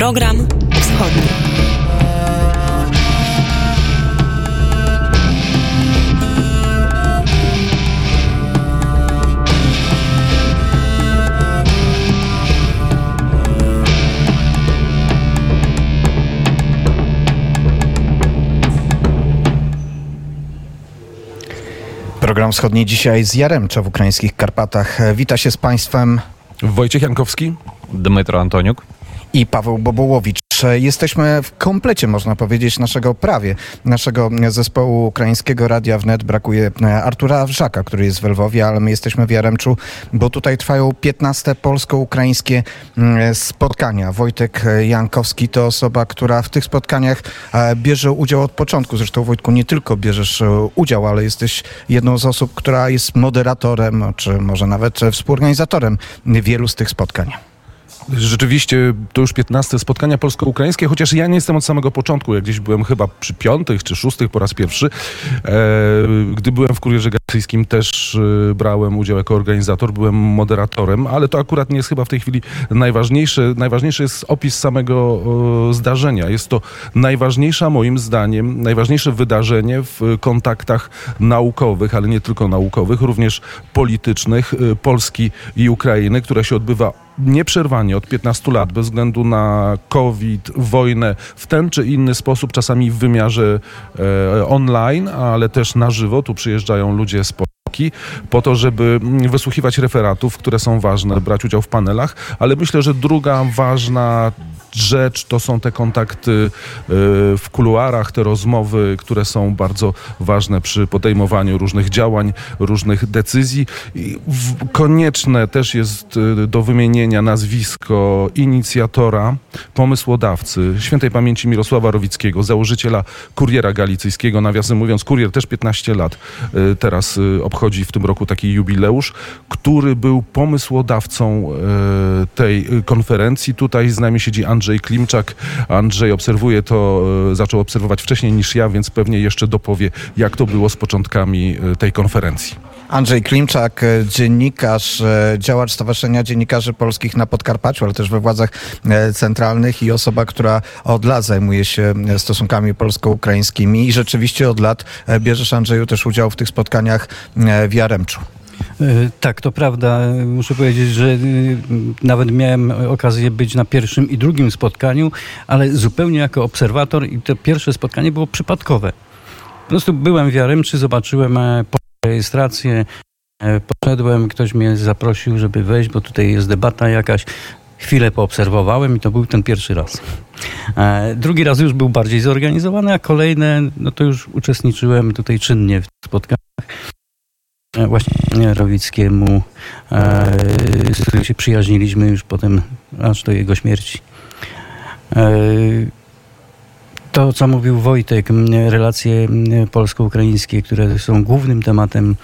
Program Wschodni. Program wschodni dzisiaj z Jaremcza w ukraińskich Karpatach. Wita się z Państwem Wojciech Jankowski. Dmytro Antoniuk. I Paweł Bobołowicz. Jesteśmy w komplecie, można powiedzieć, naszego prawie, naszego zespołu ukraińskiego Radia Wnet. Brakuje e, Artura Wrzaka, który jest w Lwowie, ale my jesteśmy w Jaremczu, bo tutaj trwają 15 polsko-ukraińskie mm, spotkania. Wojtek Jankowski to osoba, która w tych spotkaniach e, bierze udział od początku. Zresztą Wojtku, nie tylko bierzesz e, udział, ale jesteś jedną z osób, która jest moderatorem, czy może nawet współorganizatorem wielu z tych spotkań. Rzeczywiście to już 15 spotkania polsko-ukraińskie, chociaż ja nie jestem od samego początku. Jak gdzieś byłem chyba przy piątych czy szóstych po raz pierwszy. E, gdy byłem w Kurierze Galicyjskim też e, brałem udział jako organizator, byłem moderatorem, ale to akurat nie jest chyba w tej chwili najważniejsze. Najważniejszy jest opis samego e, zdarzenia. Jest to najważniejsza moim zdaniem, najważniejsze wydarzenie w kontaktach naukowych, ale nie tylko naukowych, również politycznych e, Polski i Ukrainy, które się odbywa nieprzerwanie od 15 lat, bez względu na COVID, wojnę, w ten czy inny sposób, czasami w wymiarze e, online, ale też na żywo. Tu przyjeżdżają ludzie z Polski po to, żeby wysłuchiwać referatów, które są ważne, brać udział w panelach, ale myślę, że druga ważna rzecz to są te kontakty e, w kuluarach, te rozmowy, które są bardzo ważne przy podejmowaniu różnych działań, różnych decyzji. Konieczne też jest e, do wymienienia nazwisko inicjatora, pomysłodawcy, świętej pamięci Mirosława Rowickiego, założyciela Kuriera Galicyjskiego. Nawiasem mówiąc, Kurier też 15 lat e, teraz obchodzi w tym roku taki jubileusz, który był pomysłodawcą tej konferencji. Tutaj z nami siedzi Andrzej Klimczak. Andrzej obserwuje to, e, zaczął obserwować wcześniej niż ja, więc pewnie jeszcze dopowie, jak to było z początkami e, tej konferencji. Andrzej Klimczak, e, dziennikarz, działacz Stowarzyszenia Dziennikarzy Polskich na Podkarpaciu, ale też we władzach centralnych i osoba, która od lat zajmuje się stosunkami polsko-ukraińskimi i rzeczywiście od lat bierzesz, Andrzeju, też udział w tych spotkaniach w Jaremczu. Tak, to prawda. Muszę powiedzieć, że nawet miałem okazję być na pierwszym i drugim spotkaniu, ale zupełnie jako obserwator i to pierwsze spotkanie było przypadkowe. Po prostu byłem w Jaremczy, zobaczyłem rejestrację, poszedłem, ktoś mnie zaprosił, żeby wejść, bo tutaj jest debata jakaś. Chwilę poobserwowałem i to był ten pierwszy raz. Drugi raz już był bardziej zorganizowany, a kolejne, no to już uczestniczyłem tutaj czynnie w spotkaniach. E, właśnie Rowickiemu, e, z którym się przyjaźniliśmy już potem aż do jego śmierci. E, to, co mówił Wojtek, relacje polsko-ukraińskie, które są głównym tematem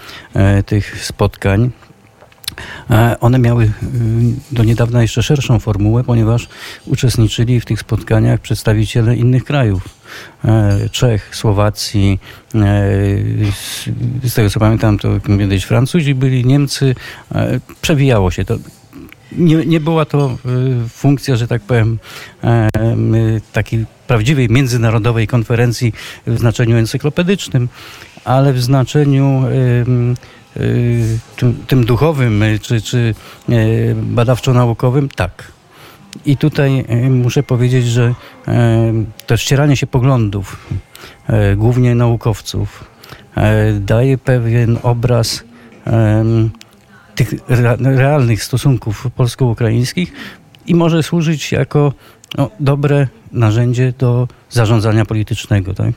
tych spotkań, one miały do niedawna jeszcze szerszą formułę, ponieważ uczestniczyli w tych spotkaniach przedstawiciele innych krajów. Czech, Słowacji, z tego co pamiętam, to kiedyś Francuzi byli, Niemcy. Przewijało się to. Nie, nie była to funkcja, że tak powiem, takiej prawdziwej międzynarodowej konferencji w znaczeniu encyklopedycznym, ale w znaczeniu tym, tym duchowym czy, czy badawczo-naukowym, tak. I tutaj muszę powiedzieć, że to ścieranie się poglądów, głównie naukowców, daje pewien obraz tych realnych stosunków polsko-ukraińskich i może służyć jako no, dobre narzędzie do zarządzania politycznego. Tak?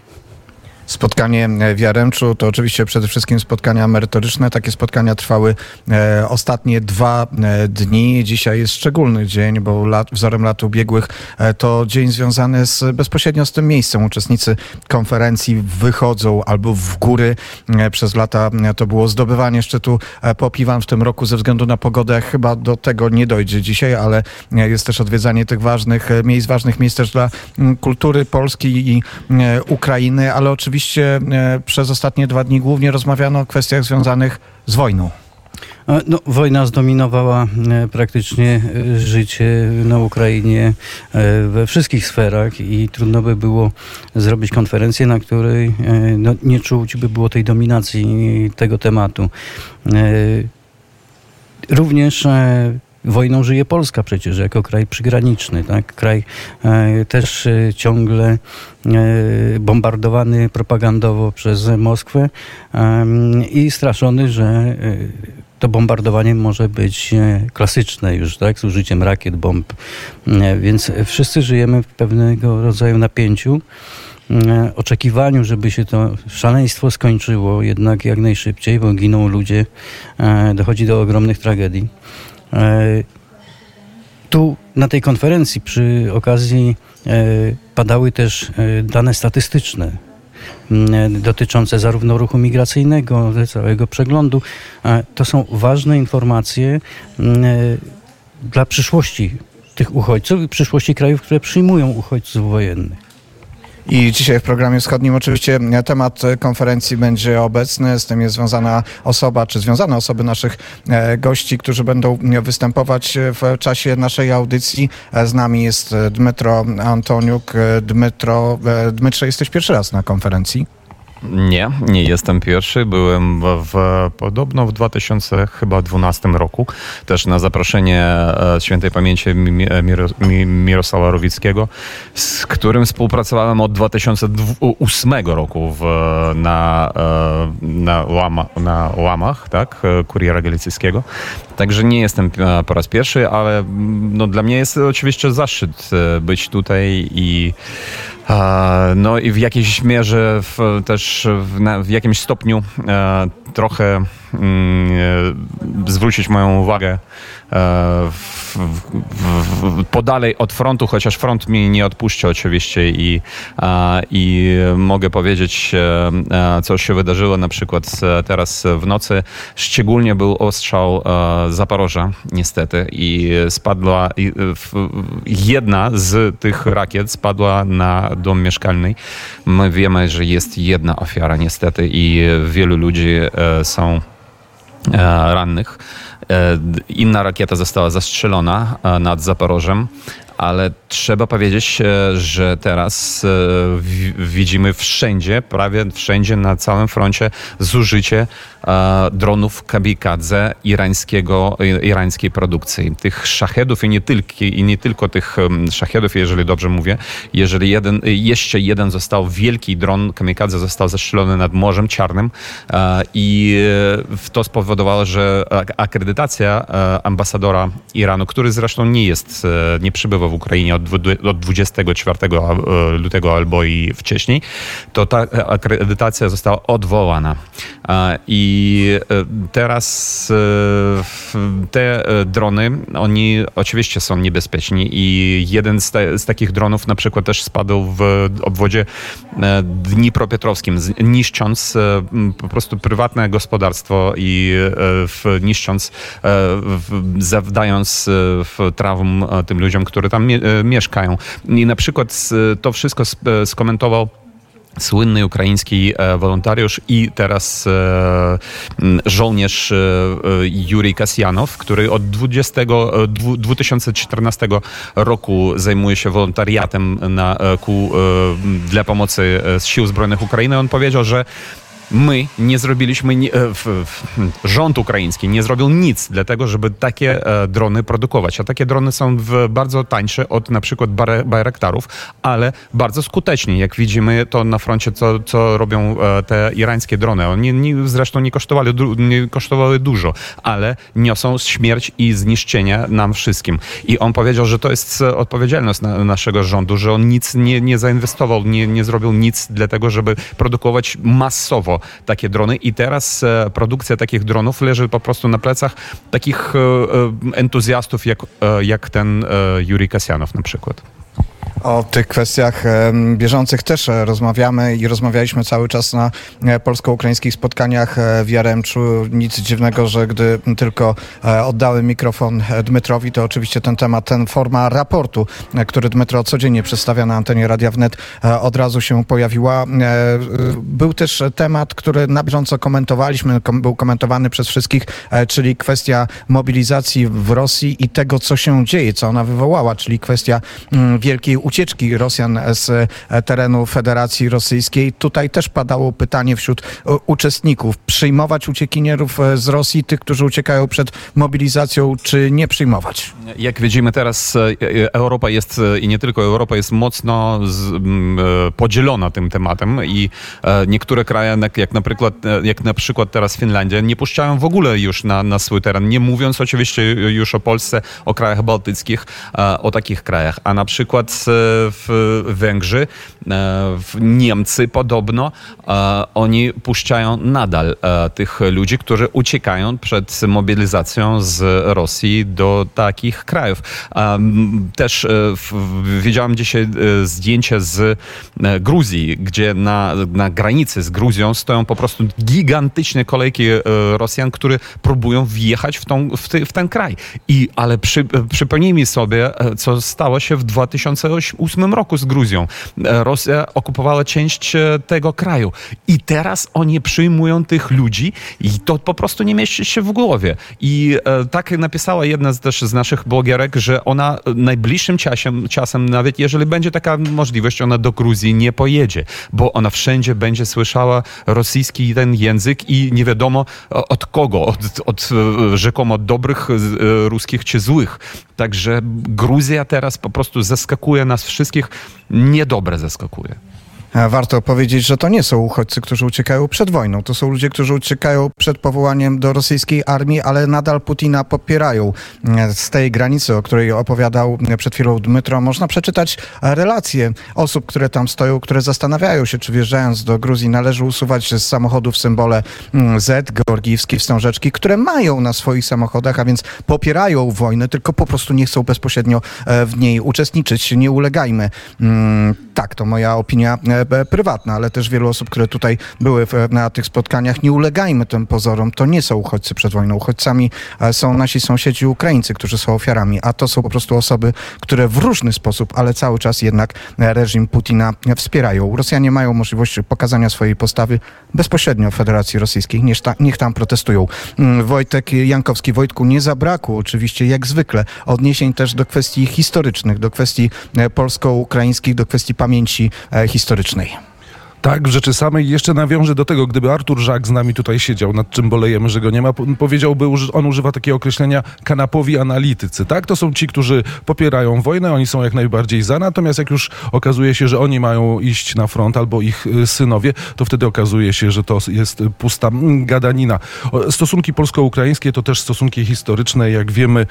Spotkanie w Jaremczu to oczywiście przede wszystkim spotkania merytoryczne. Takie spotkania trwały e, ostatnie dwa e, dni. Dzisiaj jest szczególny dzień, bo lat, wzorem lat ubiegłych e, to dzień związany z, bezpośrednio z tym miejscem. Uczestnicy konferencji wychodzą albo w góry. Przez lata to było zdobywanie szczytu Popiwan w tym roku ze względu na pogodę. Chyba do tego nie dojdzie dzisiaj, ale jest też odwiedzanie tych ważnych miejsc, ważnych miejsc też dla kultury Polski i Ukrainy, ale oczywiście oczywiście przez ostatnie dwa dni głównie rozmawiano o kwestiach związanych z wojną. No, wojna zdominowała e, praktycznie e, życie na Ukrainie we wszystkich sferach i trudno by było zrobić konferencję, na której no, nie czuć by było tej dominacji tego tematu. Również wojną żyje Polska przecież jako kraj przygraniczny, tak? kraj e, też e, ciągle e, bombardowany propagandowo przez Moskwę i straszony, że to bombardowanie może być klasyczne już, tak, z użyciem rakiet, bomb. Więc wszyscy żyjemy w pewnego rodzaju napięciu, oczekiwaniu, żeby się to szaleństwo skończyło jednak jak najszybciej, bo giną ludzie, dochodzi do ogromnych tragedii. E, tu na tej konferencji przy okazji e, padały też e, dane statystyczne dotyczące zarówno ruchu migracyjnego, całego przeglądu. To są ważne informacje dla przyszłości tych uchodźców i przyszłości krajów, które przyjmują uchodźców wojennych. I dzisiaj w programie wschodnim oczywiście temat konferencji będzie obecny. Z tym jest związana osoba, czy związane osoby naszych e, gości, którzy będą występować w czasie naszej audycji. E, z nami jest Dmytro Antoniuk. E, Dmytro, Dmytrze, jesteś pierwszy raz na konferencji. Nie, nie jestem pierwszy. Byłem w, w, podobno w 2012 roku, też na zaproszenie e, świętej pamięci Mirosława Rowickiego, z którym współpracowałem od 2008 roku w, na, e, na, łama, na łamach, tak, kuriera galicyjskiego. Także nie jestem e, po raz pierwszy, ale mm, no, dla mnie jest oczywiście zaszczyt być tutaj i no i w jakiejś mierze w, też w, na, w jakimś stopniu e, trochę mm, e, zwrócić moją uwagę podalej od frontu, chociaż front mi nie odpuszcza oczywiście i, i mogę powiedzieć, e, co się wydarzyło na przykład teraz w nocy. Szczególnie był ostrzał e, Zaporoża niestety i spadła jedna z tych rakiet spadła na dom mieszkalny. My wiemy, że jest jedna ofiara niestety i wielu ludzi są rannych. E, inna rakieta została zastrzelona e, nad Zaporożem, ale trzeba powiedzieć, e, że teraz widzimy wszędzie, prawie wszędzie na całym froncie zużycie dronów kamikadze irańskiego, irańskiej produkcji. Tych szachedów i nie, tylko, i nie tylko tych szachedów, jeżeli dobrze mówię, jeżeli jeden, jeszcze jeden został, wielki dron kamikadze został zastrzelony nad Morzem Czarnym i to spowodowało, że akredytacja ambasadora Iranu, który zresztą nie jest, nie przybywa w Ukrainie od, od 24 lutego albo i wcześniej, to ta akredytacja została odwołana. I e, teraz e, te e, drony, oni oczywiście są niebezpieczni i jeden z, te, z takich dronów na przykład też spadł w obwodzie Dnipropetrowskim, niszcząc po prostu prywatne gospodarstwo i niszcząc, zawdając traum tym ludziom, którzy tam mieszkają. I na przykład to wszystko skomentował słynny ukraiński e, wolontariusz i teraz e, żołnierz e, Jurij Kasjanow, który od 20, 2014 roku zajmuje się wolontariatem na, ku, dla pomocy sił zbrojnych Ukrainy. On powiedział, że my nie zrobiliśmy, w, rząd ukraiński nie zrobił nic dla tego, żeby takie e, drony produkować. A takie drony są bardzo tańsze od na przykład Bayraktarów, ale bardzo skuteczne. Jak widzimy to na froncie, co, co robią e, te irańskie drony. One nie, zresztą nie kosztowały, nie kosztowały dużo, ale niosą śmierć i zniszczenia nam wszystkim. I on powiedział, że to jest odpowiedzialność na, naszego rządu, że on nic nie, nie zainwestował, nie, nie zrobił nic dla tego, żeby produkować masowo takie drony i teraz e, produkcja takich dronów leży po prostu na plecach takich e, e, entuzjastów jak, jak ten Juri Kasjanow na przykład. O tych kwestiach bieżących też e, rozmawiamy i rozmawialiśmy cały czas na e, polsko-ukraińskich spotkaniach e, w Jaremczu. Nic dziwnego, że gdy tylko oddałem mikrofon Dmytrowi, to oczywiście ten temat, ten forma raportu, który Dmytro codziennie przedstawia na antenie Radia Wnet, od razu się pojawiła. Był też temat, który na bieżąco komentowaliśmy, był komentowany przez wszystkich, czyli kwestia mobilizacji w Rosji i tego, co się dzieje, co ona wywołała, czyli kwestia mm, wielkiej ucieczki Rosjan z e, terenu Federacji Rosyjskiej. Tutaj też padało pytanie wśród e, uczestników, przyjmować uciekinierów e, z Rosji, tych, którzy uciekają przed mobilizacją, czy nie przyjmować? Jak widzimy teraz, Europa jest i nie tylko Europa jest mocno z, podzielona tym tematem i niektóre kraje, jak na przykład, jak na przykład teraz Finlandia, nie puszczają w ogóle już na, na swój teren, nie mówiąc oczywiście już o Polsce, o krajach bałtyckich, o takich krajach. A na przykład w Węgrzy, e, w Niemcy podobno, e, oni puszczają nadal e, tych ludzi, którzy uciekają przed mobilizacją z Rosji do takich krajów. Też widziałem dzisiaj zdjęcie z Gruzji, gdzie na, na granicy z Gruzją stoją po prostu gigantyczne kolejki Rosjan, które próbują wjechać w, tą, w, ty, w ten kraj. I, ale przy, przypomnijmy sobie, co stało się w 2008 1998 roku z Gruzją. E, Rosja okupowała część e, tego kraju. I teraz oni przyjmują tych ludzi i to po prostu nie mieści się w głowie. I e, tak napisała jedna z, też z naszych blogierek, że ona najbliższym czasem, czasem, nawet jeżeli będzie taka możliwość, ona do Gruzji nie pojedzie, bo ona wszędzie będzie słyszała rosyjski ten język i nie wiadomo od kogo, od, od rzekomo dobrych ruskich czy złych. Także Gruzja teraz po prostu zaskakuje nas wszystkich, niedobre zaskakuje. Warto powiedzieć, że to nie są uchodźcy, którzy uciekają przed wojną. To są ludzie, którzy uciekają przed powołaniem do rosyjskiej armii, ale nadal Putina popierają. Z tej granicy, o której opowiadał przed chwilą Dmytro, można przeczytać relacje osób, które tam stoją, które zastanawiają się, czy wjeżdżając do Gruzji należy usuwać z samochodów symbole mm, Z, georgijskie wstążeczki, które mają na swoich samochodach, a więc popierają wojnę, tylko po prostu nie chcą bezpośrednio e, w niej uczestniczyć. Nie ulegajmy. Mm, tak, to moja opinia e, prywatna, ale też wielu osób, które tutaj były na tych spotkaniach. Nie ulegajmy tym pozorom. To nie są uchodźcy przed wojną. Uchodźcami e, są nasi sąsiedzi Ukraińcy, którzy są ofiarami, a to są po prostu osoby, które w różny sposób, ale cały czas jednak e, reżim Putina wspierają. Rosjanie mają możliwość pokazania swojej postawy bezpośrednio w Federacji Rosyjskiej. Niech, ta, niech tam protestują. Mm, Wojtek Jankowski, Wojtku, nie zabrakło oczywiście, jak zwykle, odniesień też do kwestii historycznych, do kwestii polsko-ukraińskich, do kwestii pamięci historycznej politycznej. Tak, w rzeczy samej. Jeszcze nawiążę do tego, gdyby Artur Żak z nami tutaj siedział, nad czym bolejemy, że go nie ma, powiedziałby, on używa takiego określenia kanapowi analitycy. Tak, to są ci, którzy popierają wojnę, oni są jak najbardziej za, natomiast jak już okazuje się, że oni mają iść na front albo ich y, synowie, to wtedy okazuje się, że to jest pusta mm, gadanina. Stosunki polsko-ukraińskie to też stosunki historyczne, jak wiemy,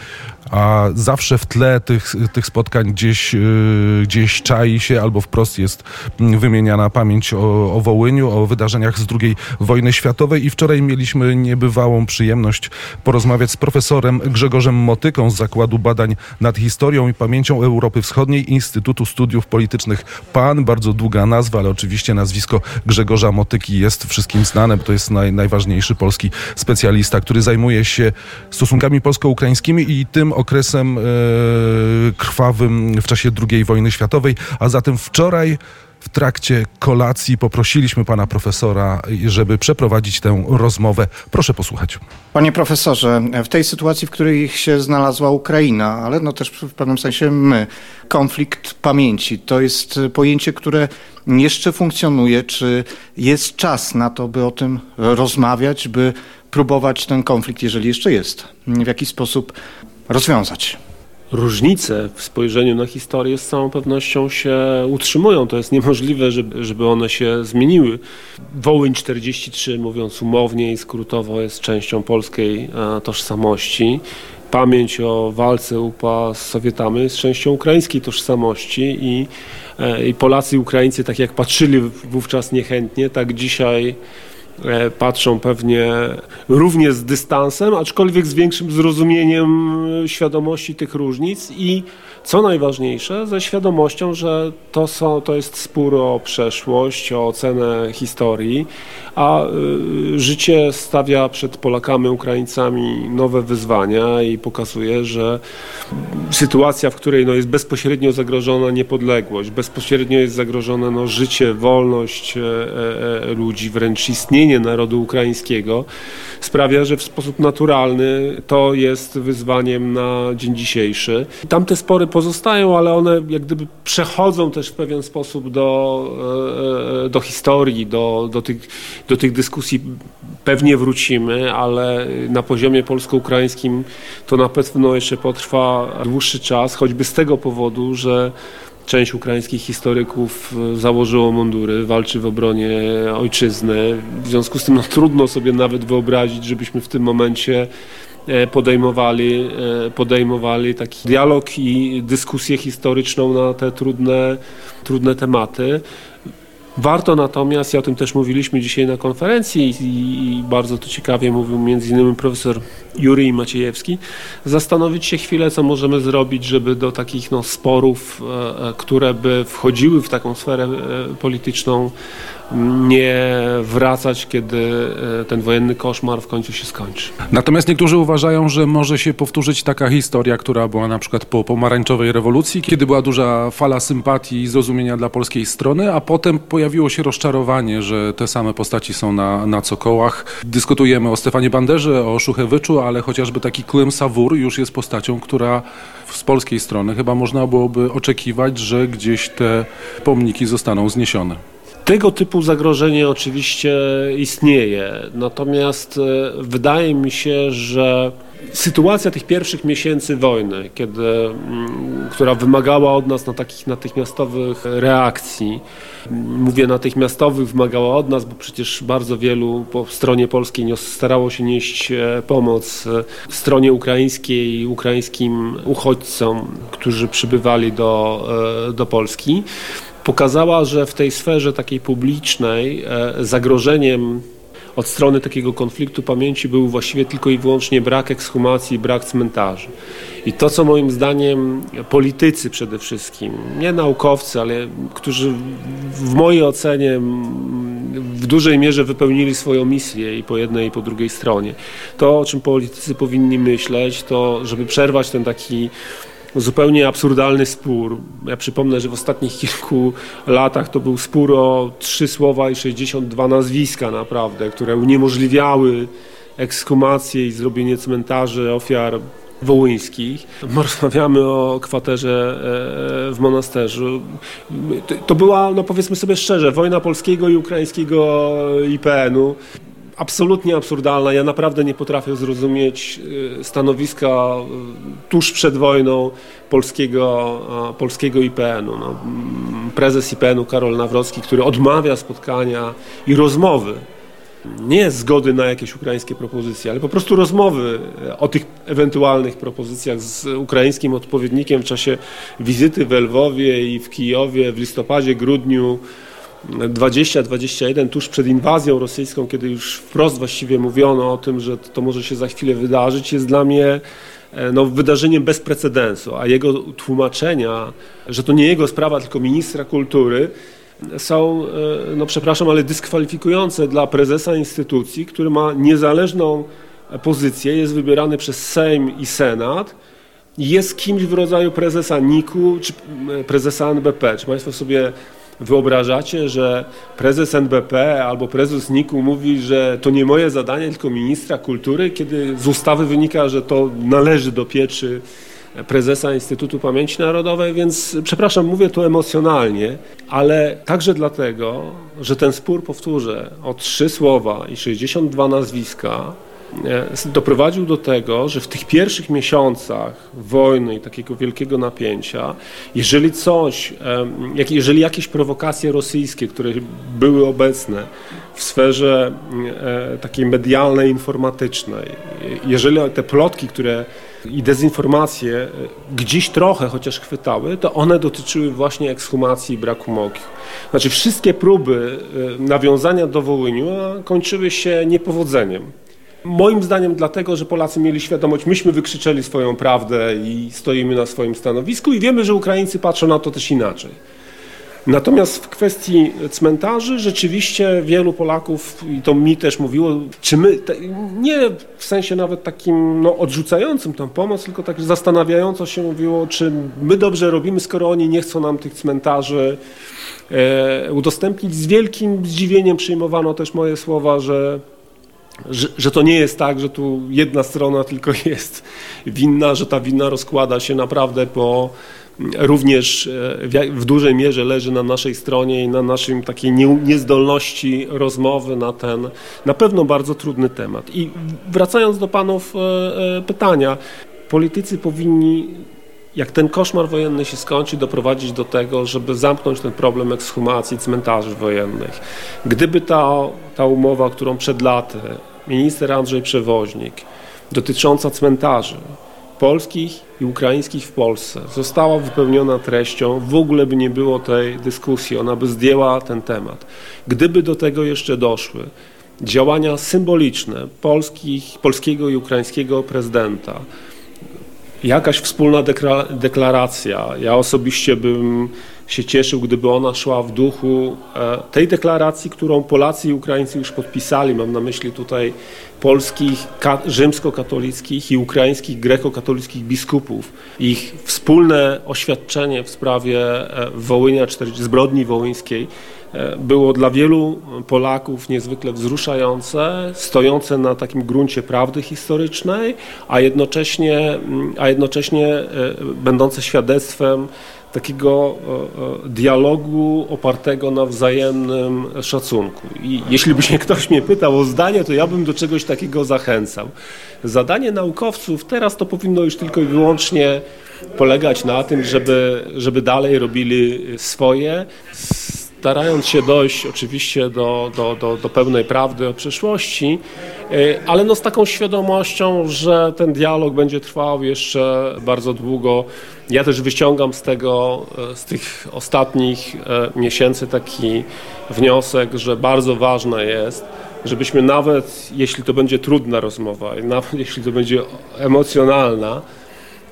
a zawsze w tle tych, tych spotkań gdzieś, y, gdzieś czai się albo wprost jest mm, wymieniana pamięć o, o Wołyniu, o wydarzeniach z II wojny światowej i wczoraj mieliśmy niebywałą przyjemność porozmawiać z profesorem Grzegorzem Motyką z Zakładu Badań nad Historią i Pamięcią Europy Wschodniej Instytutu Studiów Politycznych PAN. Bardzo długa nazwa, ale oczywiście nazwisko Grzegorza Motyki jest wszystkim znane, bo to jest naj, najważniejszy polski specjalista, który zajmuje się stosunkami polsko-ukraińskimi i tym okresem e, krwawym w czasie II wojny światowej. A zatem wczoraj w trakcie kolacji poprosiliśmy pana profesora, żeby przeprowadzić tę rozmowę. Proszę posłuchać. Panie profesorze, w tej sytuacji, w której się znalazła Ukraina, ale no też w pewnym sensie my, konflikt pamięci, to jest pojęcie, które jeszcze funkcjonuje. Czy jest czas na to, by o tym rozmawiać, by próbować ten konflikt, jeżeli jeszcze jest, w jakiś sposób rozwiązać? Różnice w spojrzeniu na historię z całą pewnością się utrzymują. To jest niemożliwe, żeby, żeby one się zmieniły. Wołyń 43, mówiąc umownie i skrótowo, jest częścią polskiej e, tożsamości. Pamięć o walce UPA z Sowietami jest częścią ukraińskiej tożsamości i, e, i Polacy i Ukraińcy, tak jak patrzyli wówczas niechętnie, tak dzisiaj patrzą pewnie równie z dystansem, aczkolwiek z większym zrozumieniem świadomości tych różnic i co najważniejsze, ze świadomością, że to, są, to jest spór o przeszłość, o ocenę historii, a y, życie stawia przed Polakami, Ukraińcami nowe wyzwania i pokazuje, że sytuacja, w której no, jest bezpośrednio zagrożona niepodległość, bezpośrednio jest zagrożone no, życie, wolność e, e, ludzi, wręcz istnienie narodu ukraińskiego, sprawia, że w sposób naturalny to jest wyzwaniem na dzień dzisiejszy. Tamte spory pozostają, ale one jak gdyby przechodzą też w pewien sposób do, e, e, do historii, do, do, tych, do tych dyskusji pewnie wrócimy, ale na poziomie polsko-ukraińskim to na pewno jeszcze potrwa dłuższy czas, choćby z tego powodu, że część ukraińskich historyków założyło mundury, walczy w obronie ojczyzny. W związku z tym no, trudno sobie nawet wyobrazić, żebyśmy w tym momencie e, podejmowali, e, podejmowali taki dialog i dyskusję historyczną na te trudne, trudne tematy. Warto natomiast, i o tym też mówiliśmy dzisiaj na konferencji i, bardzo to ciekawie mówił między profesor Jurij Maciejewski, zastanowić się chwilę, co możemy zrobić, żeby do takich no, sporów, e, e, które by wchodziły w taką sferę e, polityczną, nie wracać, kiedy ten wojenny koszmar w końcu się skończy. Natomiast niektórzy uważają, że może się powtórzyć taka historia, która była na przykład po pomarańczowej rewolucji, kiedy była duża fala sympatii i zrozumienia dla polskiej strony, a potem pojawiło się rozczarowanie, że te same postaci są na, na cokołach. Dyskutujemy o Stefanie Banderze, o Szuchewyczu, ale chociażby taki Klym Sawur już jest postacią, która z polskiej strony chyba można byłoby oczekiwać, że gdzieś te pomniki zostaną zniesione. Tego typu zagrożenie oczywiście istnieje, natomiast e, wydaje mi się, że sytuacja tych pierwszych miesięcy wojny, kiedy, mm, która wymagała od nas na takich natychmiastowych reakcji, mówię natychmiastowych, wymagała od nas, bo przecież bardzo wielu po stronie polskiej starało się nieść e, pomoc e, stronie ukraińskiej, ukraińskim uchodźcom, którzy przybywali do, do Polski pokazała, że w tej sferze takiej publicznej e, zagrożeniem od strony takiego konfliktu pamięci był właściwie tylko i wyłącznie brak ekshumacji, brak cmentarzy. I to, co moim zdaniem politycy przede wszystkim, nie naukowcy, ale którzy w mojej ocenie w dużej mierze wypełnili swoją misję i po jednej i po drugiej stronie. To, o czym politycy powinni myśleć, to żeby przerwać ten taki zupełnie absurdalny spór. Ja przypomnę, że w ostatnich kilku latach to był spór o trzy słowa i 62 nazwiska naprawdę, które uniemożliwiały ekshumację i zrobienie cmentarzy ofiar wołyńskich. Rozmawiamy o kwaterze e, w monasterzu. To była, no powiedzmy sobie szczerze, wojna polskiego i ukraińskiego IPN-u absolutnie absurdalna. Ja naprawdę nie potrafię zrozumieć y, stanowiska y, tuż przed wojną polskiego, polskiego IPN-u. No, mm, prezes IPN-u Karol Nawrocki, który odmawia spotkania i rozmowy nie zgody na jakieś ukraińskie propozycje, ale po prostu rozmowy y, o tych ewentualnych propozycjach z ukraińskim odpowiednikiem w czasie wizyty w Lwowie i w Kijowie w listopadzie, grudniu 20-21 tuż przed inwazją rosyjską, kiedy już wprost właściwie mówiono o tym, że to może się za chwilę wydarzyć, jest dla mnie e, no, wydarzeniem bez precedensu, a jego tłumaczenia, że to nie jego sprawa, tylko ministra kultury, są, e, no przepraszam, ale dyskwalifikujące dla prezesa instytucji, który ma niezależną pozycję, jest wybierany przez Sejm i Senat, jest kimś w rodzaju prezesa NIK-u czy prezesa NBP. Czy Państwo sobie wyobrażacie, że prezes NBP albo prezes NIK-u mówi, że to nie moje zadanie, tylko ministra kultury, kiedy z ustawy wynika, że to należy do pieczy prezesa Instytutu Pamięci Narodowej, więc przepraszam, mówię to emocjonalnie, ale także dlatego, że ten spór, powtórzę, o trzy słowa i 62 nazwiska doprowadził do tego, że w tych pierwszych miesiącach wojny i takiego wielkiego napięcia, jeżeli coś, jeżeli jakieś prowokacje rosyjskie, które były obecne w sferze e, takiej medialnej, informatycznej, jeżeli te plotki, które i dezinformacje e, gdzieś trochę chociaż chwytały, to one dotyczyły właśnie ekshumacji i braku mogił. Znaczy wszystkie próby nawiązania do Wołyniu kończyły się niepowodzeniem. Moim zdaniem dlatego, że Polacy mieli świadomość, myśmy wykrzyczeli swoją prawdę i stoimy na swoim stanowisku i wiemy, że Ukraińcy patrzą na to też inaczej. Natomiast w kwestii cmentarzy rzeczywiście wielu Polaków, i to mi też mówiło, czy my, nie w sensie nawet takim no, odrzucającym tę pomoc, tylko tak zastanawiająco się mówiło, czy my dobrze robimy, skoro oni nie chcą nam tych cmentarzy e, udostępnić. Z wielkim zdziwieniem przyjmowano też moje słowa, że że, że, to nie jest tak, że tu jedna strona tylko jest winna, że ta wina rozkłada się naprawdę po również e, w, dużej mierze leży na naszej stronie i na naszym takiej niezdolności rozmowy na ten na pewno bardzo trudny temat. I wracając do panów e, e, pytania, politycy powinni jak ten koszmar wojenny się skończy, doprowadzić do tego, żeby zamknąć ten problem ekshumacji cmentarzy wojennych. Gdyby ta, ta umowa, którą przed laty minister Andrzej Przewoźnik dotycząca cmentarzy polskich i ukraińskich w Polsce została wypełniona treścią, w ogóle by nie było tej dyskusji, ona by zdjęła ten temat. Gdyby do tego jeszcze doszły działania symboliczne polskich, polskiego i ukraińskiego prezydenta, jakaś wspólna deklaracja, ja osobiście bym się cieszył, gdyby ona szła w duchu e, tej deklaracji, którą Polacy i Ukraińcy już podpisali. Mam na myśli tutaj polskich rzymskokatolickich i ukraińskich grekokatolickich biskupów. Ich wspólne oświadczenie w sprawie e, Wołynia, zbrodni wołyńskiej e, było dla wielu Polaków niezwykle wzruszające, stojące na takim gruncie prawdy historycznej, a jednocześnie, a jednocześnie będące świadectwem takiego e, e, dialogu opartego na wzajemnym szacunku. I jeśli by się ktoś mnie pytał o zdanie, to ja bym do czegoś takiego zachęcał. Zadanie naukowców teraz to powinno już tylko i wyłącznie polegać na tym, żeby, żeby dalej robili swoje, starając się dojść oczywiście do, do, do, do pełnej prawdy o przeszłości, e, ale no z taką świadomością, że ten dialog będzie trwał jeszcze bardzo długo. Ja też wyciągam z tego, e, z tych ostatnich e, miesięcy taki wniosek, że bardzo ważne jest, żebyśmy nawet, jeśli to będzie trudna rozmowa, nawet jeśli to będzie emocjonalna,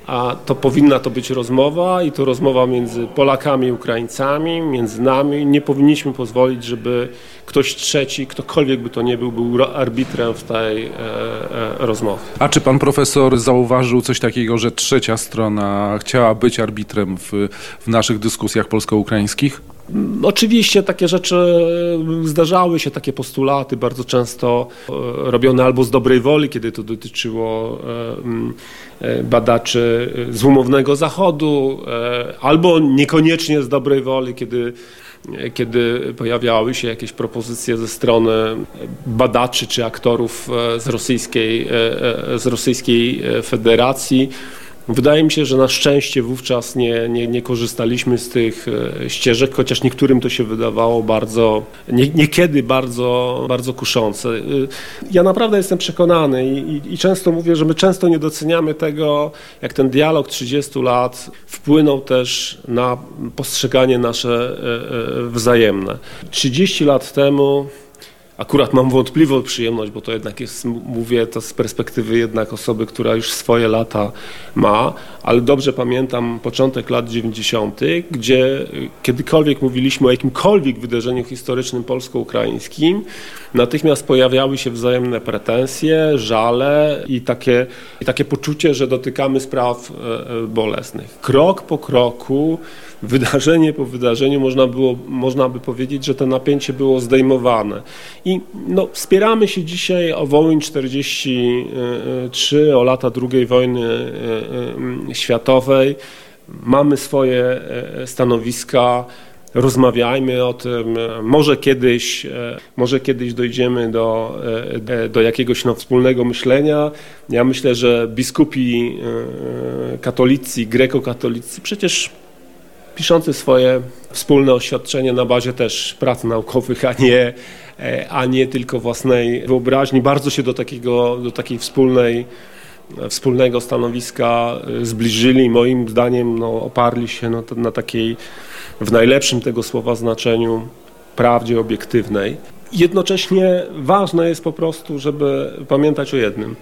a to powinna to być rozmowa i to rozmowa między Polakami i Ukraińcami, między nami. Nie powinniśmy pozwolić, żeby ktoś trzeci, ktokolwiek by to nie był, był arbitrem w tej e, e, rozmowie. A czy pan profesor zauważył coś takiego, że trzecia strona chciała być arbitrem w, w naszych dyskusjach polsko-ukraińskich? Oczywiście takie rzeczy e, zdarzały się, takie postulaty bardzo często e, robione albo z dobrej woli, kiedy to dotyczyło e, badaczy z umownego zachodu, albo niekoniecznie z dobrej woli, kiedy kiedy pojawiały się jakieś propozycje ze strony badaczy czy aktorów z rosyjskiej, z rosyjskiej federacji Wydaje mi się, że na szczęście wówczas nie, nie, nie, korzystaliśmy z tych e, ścieżek, chociaż niektórym to się wydawało bardzo, nie, niekiedy bardzo, bardzo kuszące. E, ja naprawdę jestem przekonany i, i, i często mówię, że my często nie doceniamy tego, jak ten dialog 30 lat wpłynął też na postrzeganie nasze e, wzajemne. 30 lat temu Akurat mam wątpliwą przyjemność, bo to jednak jest, mówię to z perspektywy jednak osoby, która już swoje lata ma, ale dobrze pamiętam początek lat 90., gdzie kiedykolwiek mówiliśmy o jakimkolwiek wydarzeniu historycznym polsko-ukraińskim, natychmiast pojawiały się wzajemne pretensje, żale i takie, i takie poczucie, że dotykamy spraw e, e, bolesnych. Krok po kroku wydarzenie po wydarzeniu można, było, można by powiedzieć, że to napięcie było zdejmowane. I no, wspieramy się dzisiaj o Wołyń 43, o lata II wojny e, e, światowej. Mamy swoje e, stanowiska rozmawiajmy o tym, może kiedyś, może kiedyś dojdziemy do, do jakiegoś no, wspólnego myślenia. Ja myślę, że biskupi katolicy, grekokatolicy przecież piszący swoje wspólne oświadczenie na bazie też prac naukowych, a nie, e, a nie tylko własnej wyobraźni. Bardzo się do, takiego, do takiej wspólnej wspólnego stanowiska e, zbliżyli. Moim zdaniem no, oparli się na takiej, w najlepszym tego słowa znaczeniu, prawdzie obiektywnej. Jednocześnie ważne jest po prostu, żeby pamiętać o jednym.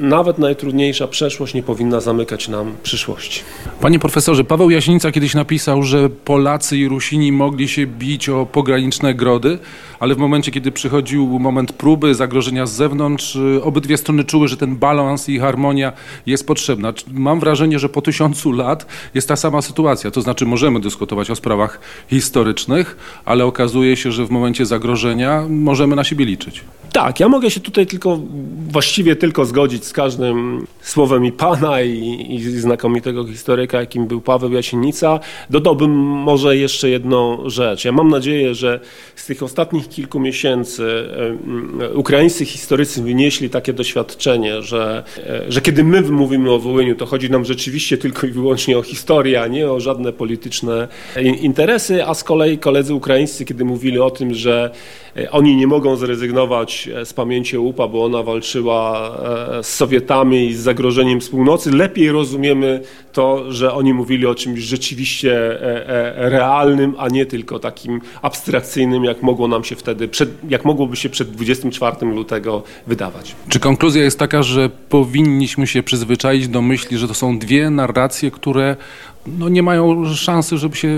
Nawet najtrudniejsza przeszłość nie powinna zamykać nam przyszłości. Panie profesorze, Paweł Jasinica kiedyś napisał, że Polacy i Rusini mogli się bić o pograniczne grody, ale w momencie, kiedy przychodził moment próby, zagrożenia z zewnątrz, y, obydwie strony czuły, że ten balans i harmonia jest potrzebna. Mam wrażenie, że po tysiącu lat jest ta sama sytuacja. To znaczy, możemy dyskutować o sprawach historycznych, ale okazuje się, że w momencie zagrożenia możemy na siebie liczyć. Tak, ja mogę się tutaj tylko, właściwie tylko zgodzić z każdym słowem i pana i, i znakomitego historyka, jakim był Paweł Jasienica. Dodałbym może jeszcze jedną rzecz. Ja mam nadzieję, że z tych ostatnich kilku miesięcy ukraińscy historycy wynieśli takie doświadczenie, że, e, że kiedy my mówimy o Wołyniu, to chodzi nam rzeczywiście tylko i wyłącznie o historię, a nie o żadne polityczne interesy, a z kolei koledzy ukraińscy, kiedy mówili o tym, że e, oni nie mogą zrezygnować e, z pamięci łupa, bo ona walczyła z Sowietami i z zagrożeniem z północy, lepiej rozumiemy to, że oni mówili o czymś rzeczywiście realnym, a nie tylko takim abstrakcyjnym, jak mogło nam się wtedy, przed, jak mogłoby się przed 24 lutego wydawać. Czy konkluzja jest taka, że powinniśmy się przyzwyczaić do myśli, że to są dwie narracje, które no nie mają szansy, żeby się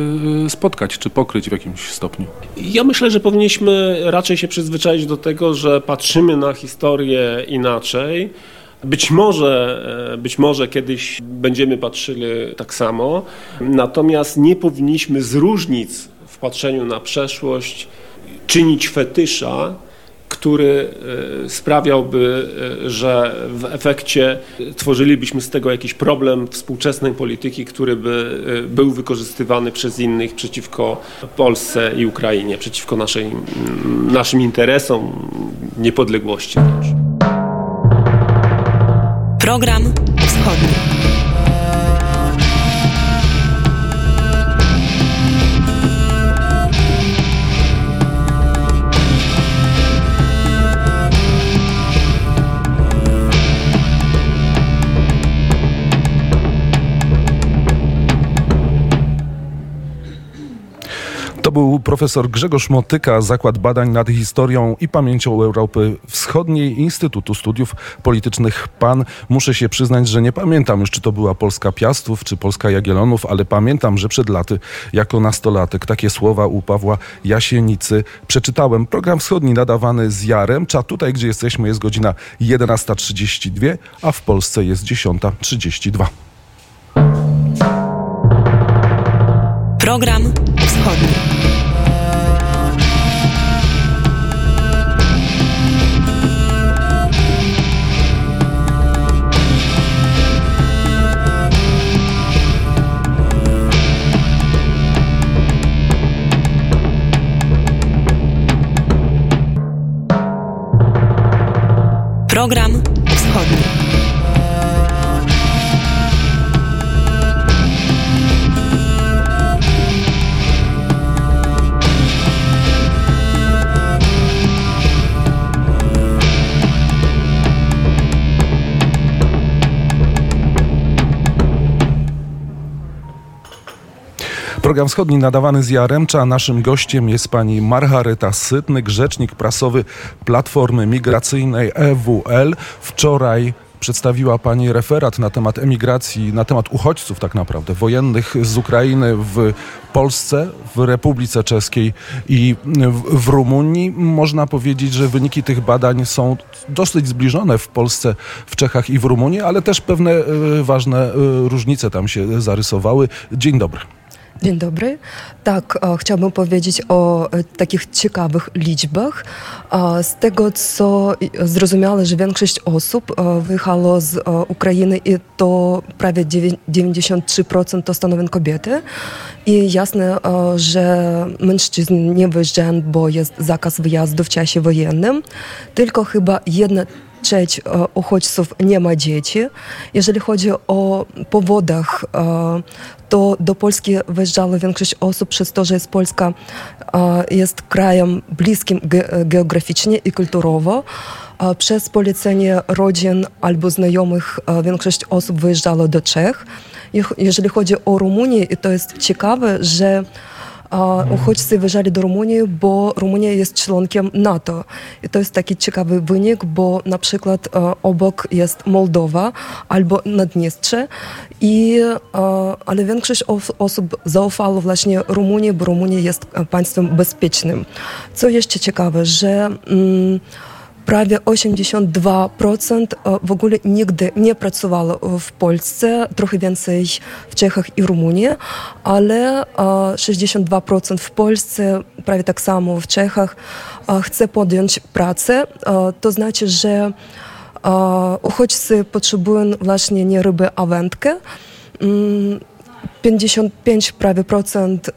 e, spotkać czy pokryć w jakimś stopniu? Ja myślę, że powinniśmy raczej się przyzwyczaić do tego, że patrzymy na historię inaczej. Być może, e, być może kiedyś będziemy patrzyli tak samo, natomiast nie powinniśmy z różnic w patrzeniu na przeszłość czynić fetysza, który e, sprawiałby, e, że w efekcie tworzylibyśmy z tego jakiś problem współczesnej polityki, który by e, był wykorzystywany przez innych przeciwko Polsce i Ukrainie, przeciwko naszej, naszym interesom, niepodległości. Program Wschodni. Był profesor Grzegorz Motyka, Zakład Badań nad Historią i Pamięcią Europy Wschodniej Instytutu Studiów Politycznych PAN. Muszę się przyznać, że nie pamiętam już, czy to była Polska Piastów, czy Polska Jagiellonów, ale pamiętam, że przed laty, jako nastolatek, takie słowa u Pawła Jasienicy przeczytałem. Program wschodni nadawany z Jarem. Czas tutaj, gdzie jesteśmy, jest godzina 11.32, a w Polsce jest 10.32. Program wschodni. Program Wschodni. Program Wschodni nadawany z Jaremcza. Naszym gościem jest pani Margareta Sytny, grzecznik prasowy Platformy Migracyjnej EWL. Wczoraj przedstawiła Pani referat na temat emigracji, na temat uchodźców tak naprawdę, wojennych z Ukrainy w Polsce, w Republice Czeskiej i w, Rumunii. Można powiedzieć, że wyniki tych badań są dosyć zbliżone w Polsce, w Czechach i w Rumunii, ale też pewne y, ważne y, różnice tam się zarysowały. Dzień dobry. Dzień dobry. Tak, chciałabym powiedzieć o takich ciekawych liczbach. Z tego, co zrozumiałe, że większość osób wyjechało z Ukrainy i to prawie 93% to stanowią kobiety. I jasne, że mężczyźni nie wyjeżdżają, bo jest zakaz wyjazdu w czasie wojennym. Tylko chyba jedna trzeć uchodźców nie ma dzieci. Jeżeli chodzi o powodach, to do Polski wyjeżdżało większość osób przez to, że jest Polska jest krajem bliskim geograficznie i kulturowo. Przez polecenie rodzin albo znajomych większość osób wyjeżdżało do Czech. Jeżeli chodzi o Rumunię, to jest ciekawe, że uchodźcy wyjeżdżali do Rumunii, bo Rumunia jest członkiem NATO. I to jest taki ciekawy wynik, bo na przykład a, obok jest Mołdowa albo Naddniestrze, i, a, ale większość os- osób zaufało właśnie Rumunii, bo Rumunia jest e, państwem bezpiecznym. Co jeszcze ciekawe, że mm, prawie 82% e, w ogóle nigdy nie pracowało w Polsce, trochę więcej w Czechach i Rumunii, ale e, 62% w Polsce, prawie tak samo w Czechach, e, chce podjąć pracę. E, To znaczy, że e, uchodźcy potrzebują właśnie nie ryby, a wędkę. Mm, 55 prawie procent e,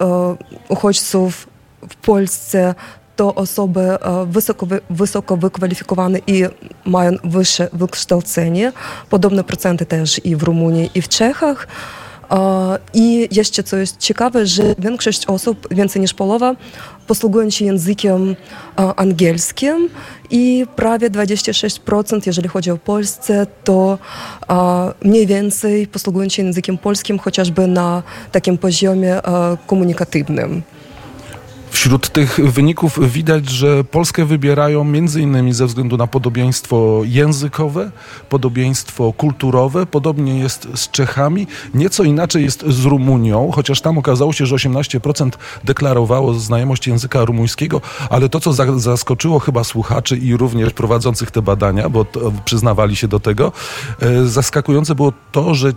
uchodźców w Polsce to osoby e, wysoko, wy- wysoko wykwalifikowane i mają wyższe wykształcenie. Podobne procenty też i w Rumunii, i w Czechach. E, I jeszcze co jest ciekawe, że większość osób, więcej niż połowa, posługują się językiem e, angielskim i prawie 26%, jeżeli chodzi o Polsce, to mniej więcej posługują się językiem polskim, chociażby na takim poziomie komunikatywnym. Wśród tych wyników widać, że Polskę wybierają między innymi ze względu na podobieństwo językowe, podobieństwo kulturowe. Podobnie jest z Czechami. Nieco inaczej jest z Rumunią, chociaż tam okazało się, że 18% deklarowało znajomość języka rumuńskiego, ale to, co za- zaskoczyło chyba słuchaczy i również prowadzących te badania, bo przyznawali się do tego, e, zaskakujące było to, że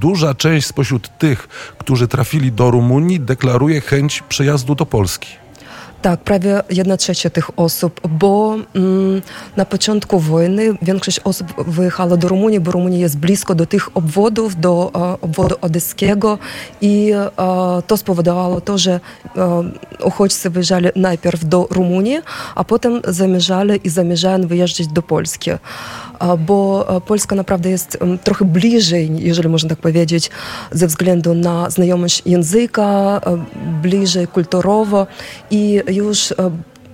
duża część spośród tych, którzy trafili do Rumunii, deklaruje chęć przejazdu do Polski. Bo mm, na początku wojny większość osób wyjechała do Rumunii, bo Rumunia jest blisko do tych obwodów, do e, obwodu odeskiego i e, to spowodowało to, że e, uchodźcy wyjeżdżali najpierw do Rumunii, a potem zamierzali i zamierzają wyjeżdżać do Polski. Bo Polska naprawdę jest trochę bliżej, jeżeli można tak powiedzieć, ze względu na znajomość języka, bliżej kulturowo i już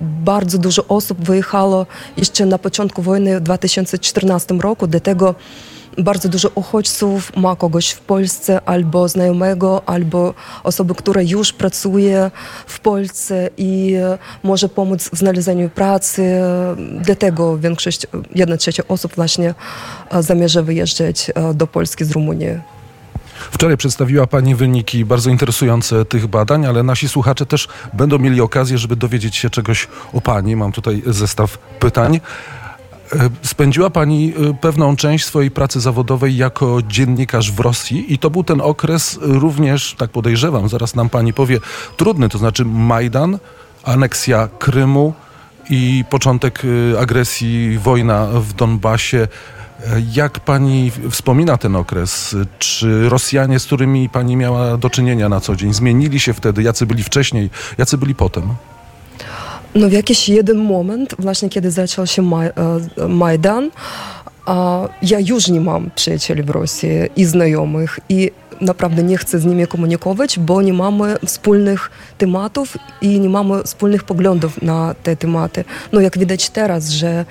bardzo dużo osób wyjechało jeszcze na początku wojny w 2014 roku, dlatego bardzo dużo uchodźców ma kogoś w Polsce albo znajomego, albo osoby, która już pracuje w Polsce i e, może pomóc w znalezieniu pracy. Dlatego większość, jedna trzecia osób właśnie e, zamierza wyjeżdżać e, do Polski z Rumunii. Wczoraj przedstawiła Pani wyniki bardzo interesujące tych badań, ale nasi słuchacze też będą mieli okazję, żeby dowiedzieć się czegoś o Pani. Mam tutaj zestaw pytań. E, Spędziła Pani e, pewną część swojej pracy zawodowej jako dziennikarz w Rosji i to był ten okres również, tak podejrzewam, zaraz nam Pani powie, trudny, to znaczy Majdan, aneksja Krymu i początek e, agresji, wojna w Donbasie. Jak Pani wspomina ten okres? Czy Rosjanie, z którymi Pani miała do czynienia na co dzień, zmienili się wtedy? Jacy byli wcześniej, jacy byli potem? No w jakiś jeden moment, właśnie kiedy zaczął się maj, e, Majdan, ja już nie mam przyjaciół w Rosji i znajomych i naprawdę nie chcę z nimi komunikować, bo nie mamy wspólnych tematów i nie mamy wspólnych poglądów na te tematy. No jak widać teraz, że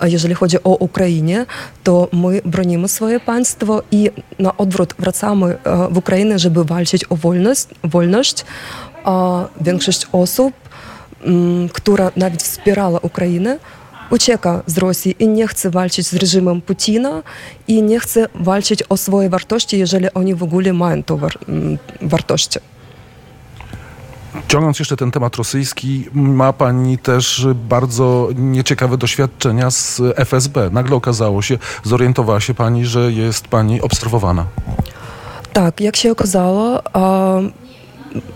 e, jeżeli chodzi o Ukrainę, to my bronimy swoje państwo i na odwrót wracamy e, w Ukrainę, żeby walczyć o wolność, wolność a większość osób która nawet wspierała Ukrainę, ucieka z Rosji i nie chce walczyć z reżimem Putina i nie chce walczyć o swoje wartości, jeżeli oni w ogóle mają to war, wartości. Ciągnąc jeszcze ten temat rosyjski, ma Pani też bardzo nieciekawe doświadczenia z FSB. Nagle okazało się, zorientowała się Pani, że jest Pani obserwowana. Tak, jak się okazało,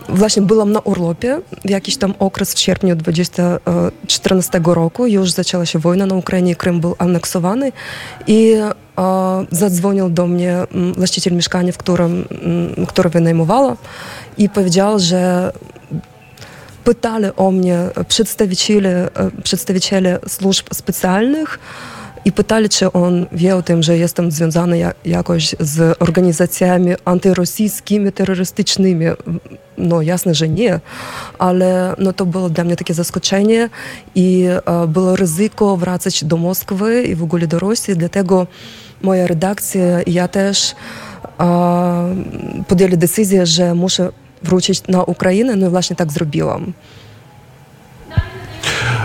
właśnie byłam na urlopie w jakiś tam okres w sierpniu 2014 roku. Już zaczęła się wojna na Ukrainie, Krym był aneksowany i a, zadzwonił do mnie mm, właściciel mieszkania, w którym, mm, które wynajmowała i powiedział, że pytali o mnie przedstawiciele, e, przedstawiciele służb specjalnych wie o tym, że jestem związany ja, jakoś z organizacjami antyrosyjskimi, terrorystycznymi. No jasne, że nie, ale no, to było dla mnie takie zaskoczenie i e, było ryzyko wracać do Moskwy i w ogóle do Rosji, dlatego moja redakcja i ja też e, podjęli decyzję, że muszę wrócić na Ukrainę, no i właśnie tak zrobiłam.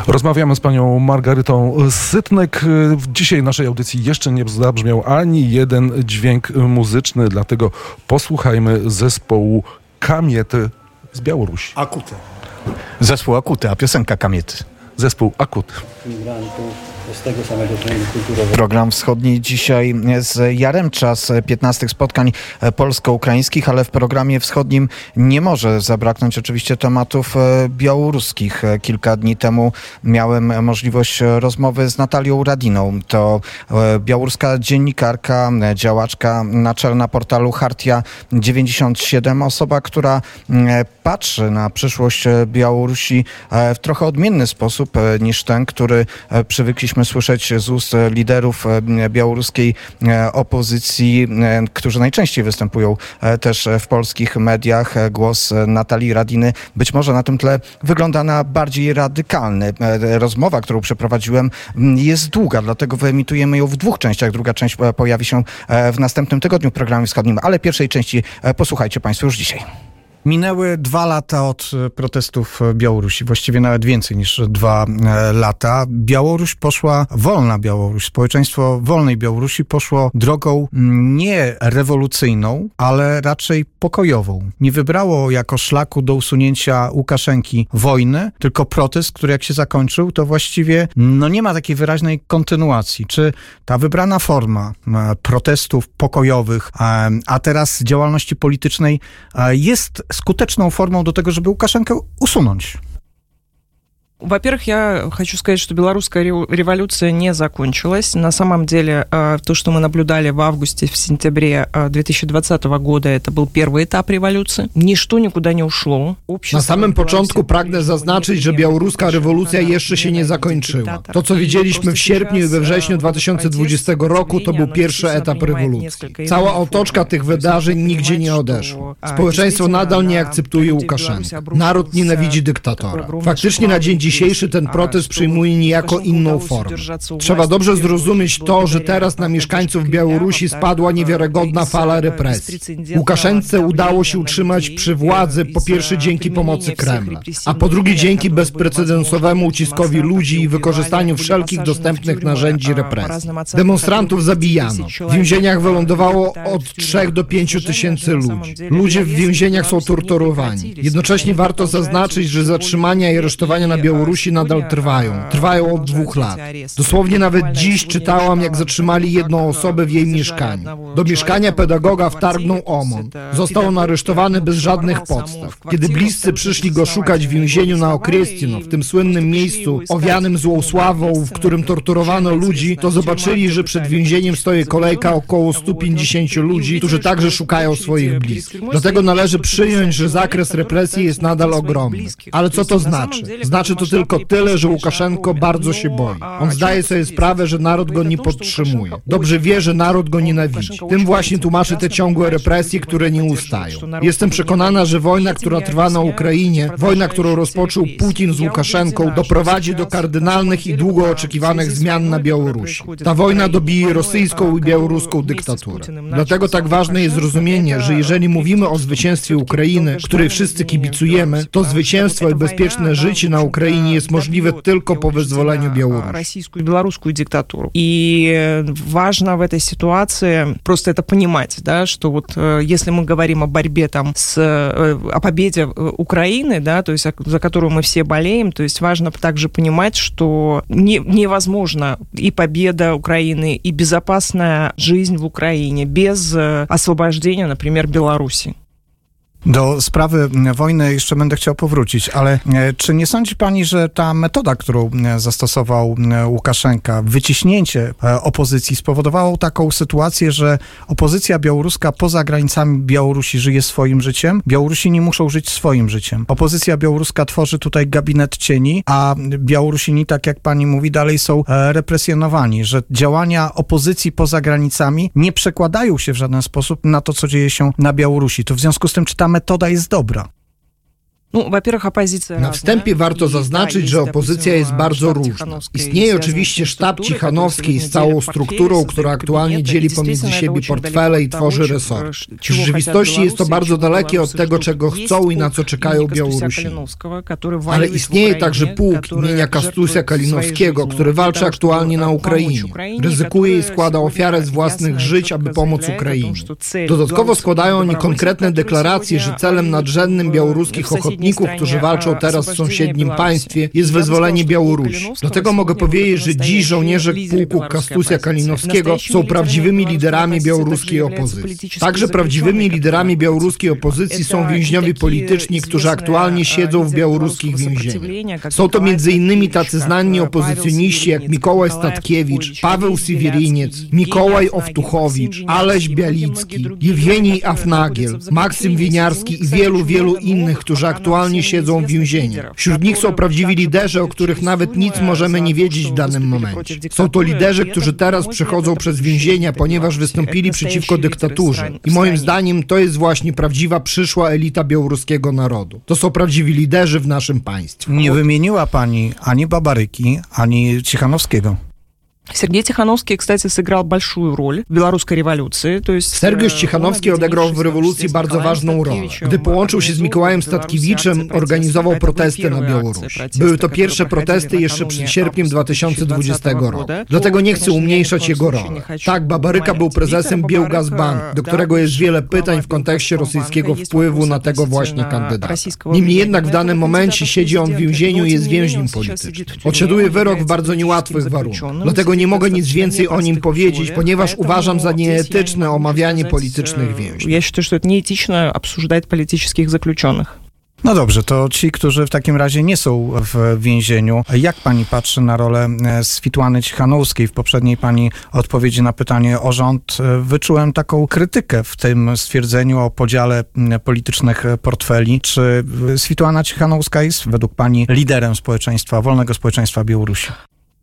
Rozmawiamy z panią Margarytą Sytnek. Dzisiaj w naszej audycji jeszcze nie zabrzmiał ani jeden dźwięk muzyczny, dlatego posłuchajmy zespołu Kamiety z Białorusi. Akuty. Zespół Akuty, a piosenka Kamiety. Zespół Akut. Z tego samego kręgu kulturowego. Program wschodni dzisiaj z Jaremcza z 15 spotkań polsko-ukraińskich, ale w programie wschodnim nie może zabraknąć oczywiście tematów e, białoruskich. Kilka dni temu miałem możliwość rozmowy z Natalią Radiną. To e, białoruska dziennikarka, działaczka naczelna portalu Hartia 97, osoba, która e, patrzy na przyszłość Białorusi w trochę odmienny sposób niż ten, który przywykliśmy słyszeć z ust liderów białoruskiej opozycji, którzy najczęściej występują też w polskich mediach. Głos Natalii Radiny być może na tym tle wygląda na bardziej radykalny. Rozmowa, którą przeprowadziłem jest długa, dlatego wyemitujemy ją w dwóch częściach. Druga część pojawi się w następnym tygodniu w programie wschodnim, ale pierwszej części posłuchajcie Państwo już dzisiaj. Minęły dwa lata od e, protestów w Białorusi, właściwie nawet więcej niż dwa e, lata. Białoruś poszła, wolna Białoruś, społeczeństwo wolnej Białorusi poszło drogą nie rewolucyjną, ale raczej pokojową. Nie wybrało jako szlaku do usunięcia Łukaszenki wojny, tylko protest, który jak się zakończył, to właściwie no nie ma takiej wyraźnej kontynuacji. Czy ta wybrana forma e, protestów pokojowych, a teraz działalności politycznej jest skuteczną formą do tego, żeby Łukaszenkę usunąć. Во-первых, я хочу сказать, что белорусская революция не закончилась. На самом деле, то, что мы наблюдали в августе, в сентябре 2020 года, это был первый этап революции. Nичто никуда не ушло. Na samym początku pragnę zaznaczyć, że białoruska rewolucja jeszcze się nie zakończyła. To, co widzieliśmy w sierpniu i we wrześniu 2020 roku, to był pierwszy etap rewolucji. Cała otoczka tych wydarzeń nigdzie nie odeszła. Społeczeństwo nadal nie akceptuje Łukaszenkę. Naród nienawidzi dyktatora. Faktycznie na dzień dzisiejszy ten protest przyjmuje niejako inną formę. Trzeba dobrze zrozumieć to, że teraz na mieszkańców Białorusi spadła niewiarygodna fala represji. Łukaszence udało się utrzymać przy władzy po pierwsze dzięki pomocy Kremla, a po drugie dzięki bezprecedensowemu uciskowi ludzi i wykorzystaniu wszelkich dostępnych narzędzi represji. Demonstrantów zabijano. W więzieniach wylądowało od 3 do 5 tysięcy ludzi. Ludzie w więzieniach są torturowani. Jednocześnie warto zaznaczyć, że zatrzymania i aresztowania na Białorusi Białorusi nadal trwają. Trwają od dwóch lat. Dosłownie nawet dziś czytałam, jak zatrzymali jedną osobę w jej mieszkaniu. Do mieszkania pedagoga wtargnął OMON. Został on aresztowany bez żadnych podstaw. Kiedy bliscy przyszli go szukać w więzieniu na Okrestino, w tym słynnym miejscu owianym złą sławą, w którym torturowano ludzi, to zobaczyli, że przed więzieniem stoi kolejka około 150 ludzi, którzy także szukają swoich bliskich. Dlatego należy przyjąć, że zakres represji jest nadal ogromny. Ale co to znaczy? Znaczy to tylko tyle, że Łukaszenko bardzo się boi. On zdaje sobie sprawę, że naród go nie podtrzymuje. Dobrze wie, że naród go nienawidzi. Tym właśnie tłumaczy te ciągłe represje, które nie ustają. Jestem przekonana, że wojna, która trwa na Ukrainie, wojna, którą rozpoczął Putin z Łukaszenką, doprowadzi do kardynalnych i długo oczekiwanych zmian na Białorusi. Ta wojna dobije rosyjską i białoruską dyktaturę. Dlatego tak ważne jest zrozumienie, że jeżeli mówimy o zwycięstwie Ukrainy, której wszyscy kibicujemy, to zwycięstwo i bezpieczne życie na Ukrainie Украине есть możliwe tylko по вызволению Беларуси. Российскую и белорусскую диктатуру. И важно в этой ситуации просто это понимать, да, что вот если мы говорим о борьбе там с, о победе Украины, да, то есть за которую мы все болеем, то есть важно также понимать, что не, невозможно и победа Украины, и безопасная жизнь в Украине без освобождения, например, Беларуси. Do sprawy wojny jeszcze będę chciał powrócić, ale e, czy nie sądzi pani, że ta metoda, którą e, zastosował e, Łukaszenka, wyciśnięcie opozycji, spowodowało taką sytuację, że opozycja białoruska poza granicami Białorusi żyje swoim życiem, Białorusini muszą żyć swoim życiem. Opozycja białoruska tworzy tutaj gabinet cieni, a Białorusini, tak jak pani mówi, dalej są represjonowani, że działania opozycji poza granicami nie przekładają się w żaden sposób na to, co dzieje się na Białorusi. To w związku z tym, czy ta metoda jest dobra. Ну, во-первых, оппозиция Na wstępie warto zaznaczyć, że opozycja jest bardzo różna. Istnieje oczywiście sztab Cichanowskiej z całą strukturą, która aktualnie dzieli pomiędzy siebie portfele i tworzy resort. W rzeczywistości jest to bardzo dalekie od tego, czego chcą i na co czekają Białorusini. Ale istnieje także pułk imienia Kastusia Kalinowskiego, który walczy aktualnie na Ukrainie. Ryzykuje i składa ofiarę z własnych żyć, aby pomóc Ukrainie. Dodatkowo składają oni konkretne deklaracje, że celem nadrzędnym białoruskich ochotników, którzy walczą teraz w sąsiednim państwie, jest wyzwolenie Białorusi. Do tego mogę powiedzieć, że dziś żołnierze pułku Kastusia Kalinowskiego są prawdziwymi liderami białoruskiej opozycji. Także prawdziwymi liderami białoruskiej opozycji są więźniowie polityczni, którzy aktualnie siedzą w białoruskich więzieniach. Są to między innymi tacy znani opozycjoniści jak Mikołaj Statkiewicz, Paweł Siewieriniec, Mikołaj Owtuchowicz, Aleś Bialicki, Jewgenij Afnagiel, Maksym Winiarski i wielu, wielu innych, którzy aktualnie siedzą w więzieniach. Wśród nich są prawdziwi liderzy, o których nawet nic możemy nie wiedzieć w danym momencie. Są to liderzy, którzy teraz przechodzą przez więzienia, ponieważ wystąpili przeciwko dyktaturze. I moim zdaniem to jest właśnie prawdziwa przyszła elita białoruskiego narodu. To są prawdziwi liderzy w naszym państwie. Nie wymieniła pani ani Babaryki, ani Cichanowskiego. Сергей Тихановский, кстати, сыграл большую роль в белорусской революции. То есть, Sergiusz Cichanowski odegrał w rewolucji bardzo ważną rolę. Gdy połączył się z Mikołajem Statkiewiczem, organizował protesty na Białorusi. Były to pierwsze protesty jeszcze przed sierpniem 2020 roku. Dlatego nie chcę umniejszać jego roli. Tak, Babaryka był prezesem Białgazbank, do którego jest wiele pytań w kontekście rosyjskiego wpływu na tego właśnie kandydata. Niemniej jednak w danym momencie siedzi on w więzieniu i jest więźniem politycznym. Odsiaduje wyrok w bardzo niełatwych warunkach. Dlatego nie mogę nic więcej o nim powiedzieć, ponieważ uważam za nieetyczne omawianie politycznych więźniów. Я считаю, что это неэтично обсуждать политических заключенных. No dobrze, to ci, którzy w takim razie nie są w więzieniu, jak pani patrzy na rolę e, Switłany Cichanowskiej? W poprzedniej pani odpowiedzi na pytanie o rząd e, wyczułem taką krytykę w tym stwierdzeniu o podziale m, politycznych portfeli. Czy e, Switłana Cichanowska jest według pani liderem społeczeństwa, wolnego społeczeństwa Białorusi?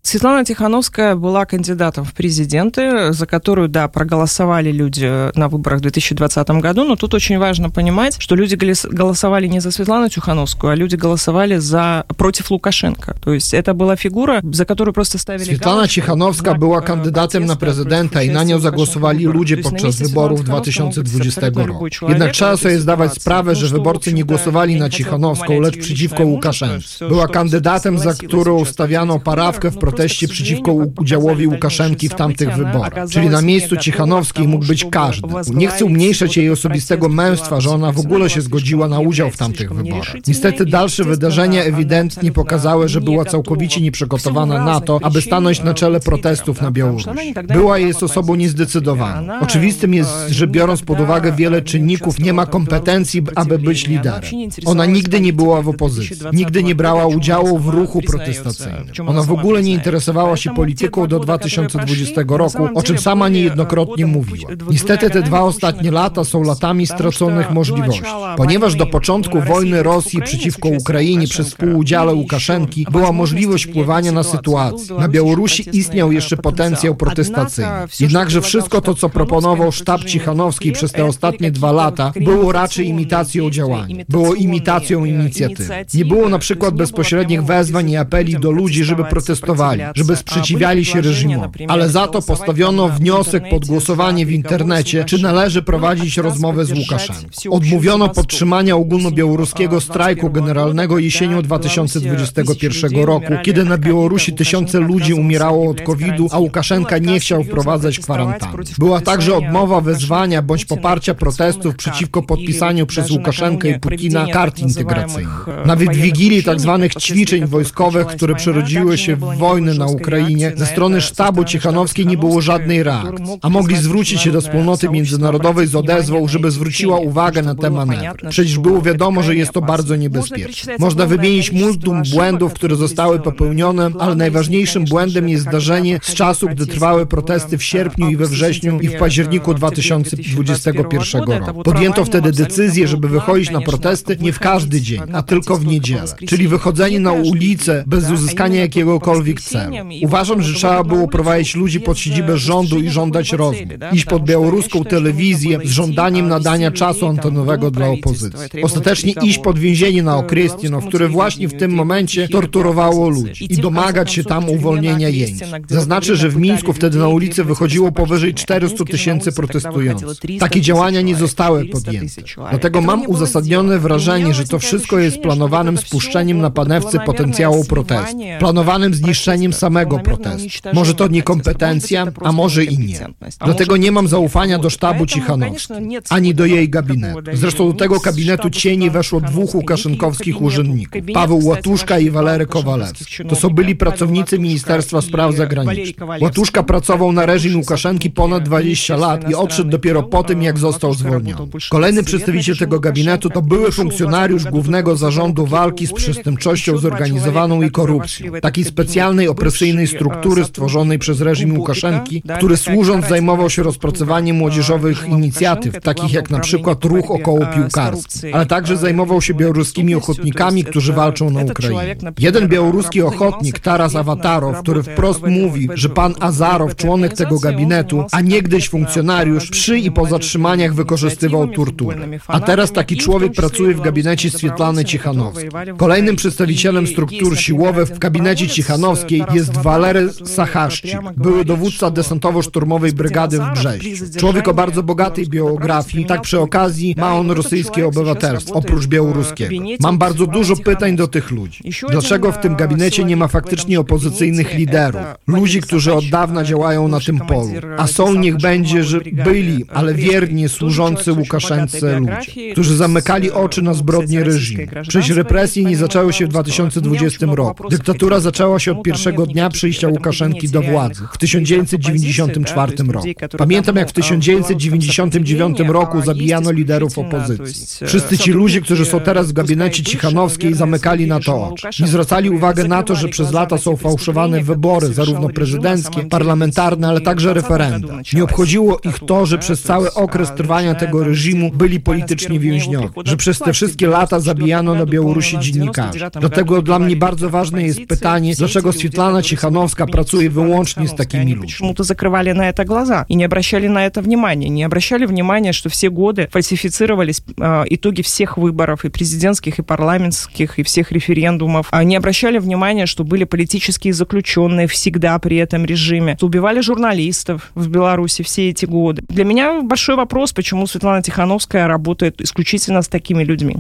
Светлана Тихановская была кандидатом в президенты, за которую, да, проголосовали люди на выборах в 2020 году, но тут очень важно понимать, что люди голосовали не за Светлану Тихановскую, а люди голосовали за против Лукашенко. То есть это была фигура, за которую просто ставили Светлана галочку, Тихановская была э, кандидатом на президента и на нее заголосовали люди podczas выборов 2020 года. Jednak trzeba sobie zdawać sprawę, że wyborcy nie głosowali na Cichanowską, лишь против Лукашенко. Была кандидатом, за которую уставяно parawkę в procesie proteście przeciwko udziałowi Łukaszenki w tamtych wyborach. Czyli na miejscu Cichanowskiej mógł być każdy. Nie chcę umniejszać jej osobistego męstwa, że ona w ogóle się zgodziła na udział w tamtych wyborach. Niestety dalsze wydarzenia ewidentnie pokazały, że była całkowicie nieprzygotowana na to, aby stanąć na czele protestów na Białorusi. Była jest osobą niezdecydowaną. Oczywistym jest, że biorąc pod uwagę wiele czynników, nie ma kompetencji, aby być liderem. Ona nigdy nie była w opozycji, nigdy nie brała udziału w ruchu protestacyjnym. Ona w ogóle nie interesowała się polityką do 2020 roku, o czym sama niejednokrotnie mówiła. Niestety te dwa ostatnie lata są latami straconych możliwości, ponieważ do początku wojny Rosji przeciwko Ukrainie przez współudziale Łukaszenki była możliwość wpływania na sytuację. Na Białorusi istniał jeszcze potencjał protestacyjny. Jednakże wszystko to, co proponował sztab Cichanowski przez te ostatnie dwa lata, było raczej imitacją działania. Było imitacją inicjatywy. Nie było na przykład bezpośrednich wezwań i apeli do ludzi, żeby protestowali, żeby sprzeciwiali się reżimowi. Ale za to postawiono wniosek pod głosowanie w internecie, czy należy prowadzić rozmowę z Łukaszenką. Odmówiono podtrzymania ogólnobiałoruskiego strajku generalnego jesienią 2021 roku, kiedy na Białorusi tysiące ludzi umierało od COVID-u, a Łukaszenka nie chciał wprowadzać kwarantanny. Była także odmowa wezwania bądź poparcia protestów przeciwko podpisaniu przez Łukaszenkę i Putina kart integracyjnych. Nawet w wigilii tzw. ćwiczeń wojskowych, które przerodziły się w wojnę na Ukrainie, ze strony sztabu Cichanowskiej nie było żadnej reakcji, a mogli zwrócić się do wspólnoty międzynarodowej z odezwą, żeby zwróciła uwagę na te manewry. Przecież było wiadomo, że jest to bardzo niebezpieczne. Można wymienić multum błędów, które zostały popełnione, ale najważniejszym błędem jest zdarzenie z czasu, gdy trwały protesty w sierpniu i we wrześniu i w październiku 2021 roku. Podjęto wtedy decyzję, żeby wychodzić na protesty nie w każdy dzień, a tylko w niedzielę. Czyli wychodzenie na ulicę bez uzyskania jakiegokolwiek celu. Uważam, że trzeba było prowadzić ludzi pod siedzibę rządu i żądać rozmów. Iść pod białoruską telewizję z żądaniem nadania czasu antenowego dla opozycji. Ostatecznie iść pod więzienie na Okrestino, które właśnie w tym momencie torturowało ludzi i domagać się tam uwolnienia jeńców. Zaznaczę, że w Mińsku wtedy na ulicę wychodziło powyżej 400 tysięcy protestujących. Takie działania nie zostały podjęte. Dlatego mam uzasadnione wrażenie, że to wszystko jest planowanym spuszczeniem na panewce potencjału protestu, planowanym zniszczeniem samego protestu. Może to niekompetencja, a może i nie. Dlatego nie mam zaufania do sztabu Cichanowskiej, ani do jej gabinetu. Zresztą do tego gabinetu cieni weszło dwóch łukaszenkowskich urzędników, Paweł Łatuszka i Walery Kowalewski. To są byli pracownicy Ministerstwa Spraw Zagranicznych. Łatuszka pracował na reżim Łukaszenki ponad 20 lat i odszedł dopiero po tym, jak został zwolniony. Kolejny przedstawiciel tego gabinetu to były funkcjonariusz Głównego Zarządu Walki z Przestępczością Zorganizowaną i Korupcją, takiej specjalnej opresyjnej struktury stworzonej przez reżim Łukaszenki, który służąc zajmował się rozpracowaniem młodzieżowych inicjatyw, takich jak na przykład ruch około piłkarski, ale także zajmował się białoruskimi ochotnikami, którzy walczą na Ukrainie. Jeden białoruski ochotnik, Taras Awatarow, który wprost mówi, że pan Azarow, członek tego gabinetu, a niegdyś funkcjonariusz, przy i po zatrzymaniach wykorzystywał torturę. A teraz taki człowiek pracuje w gabinecie Swietlany Cichanowskiej. Kolejnym przedstawicielem struktur siłowych w gabinecie Cichanowskiej jest Walery Sachaszczyk, były dowódca desantowo-szturmowej brygady w Brześciu. Człowiek o bardzo bogatej biografii, tak przy okazji ma on rosyjskie obywatelstwo, oprócz białoruskiego. Mam bardzo dużo pytań do tych ludzi. Dlaczego w tym gabinecie nie ma faktycznie opozycyjnych liderów? Ludzi, którzy od dawna działają na tym polu. A są, niech będzie, że byli, ale wiernie służący Łukaszence ludzie, którzy zamykali oczy na zbrodnie reżimu. Przecież represje nie zaczęły się w 2020 roku. Dyktatura zaczęła się od pierwszego dnia przyjścia Łukaszenki do władzy w 1994 roku. Pamiętam, jak w 1999 roku zabijano liderów opozycji. Wszyscy ci ludzie, którzy są teraz w gabinecie Cichanowskiej, zamykali na to oczy. Nie zwracali uwagi na to, że przez lata są fałszowane wybory, zarówno prezydenckie, parlamentarne, ale także referenda. Nie obchodziło ich to, że przez cały okres trwania tego reżimu byli politycznie więźniowie, że przez te wszystkie lata zabijano na Białorusi dziennikarzy. Dlatego dla mnie bardzo ważne jest pytanie, dlaczego Swietlana Cichanowska pracuje wyłącznie z takimi ludźmi. Почему-то закрывали на это глаза и не обращали на это внимания. Не обращали внимания, что все годы фальсифицировались э, итоги всех выборов, и президентских, и парламентских, и всех референдумов. А не обращали внимания, что были политические заключенные всегда при этом режиме. Убивали журналистов в Беларуси все эти годы. Для меня большой вопрос, почему Светлана Тихановская работает исключительно с такими людьми.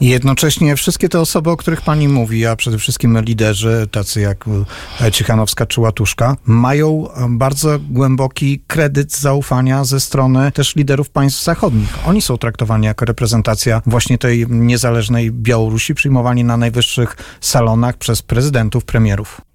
Jednocześnie wszystkie te osoby, o których pani mówi, a przede wszystkim liderzy, tacy jak e, Cichanowska czy Łatuszka, mają e, bardzo głęboki kredyt zaufania ze strony też liderów państw zachodnich. Oni są traktowani jako reprezentacja właśnie tej niezależnej Białorusi, przyjmowani na najwyższych salonach przez prezydentów, premierów.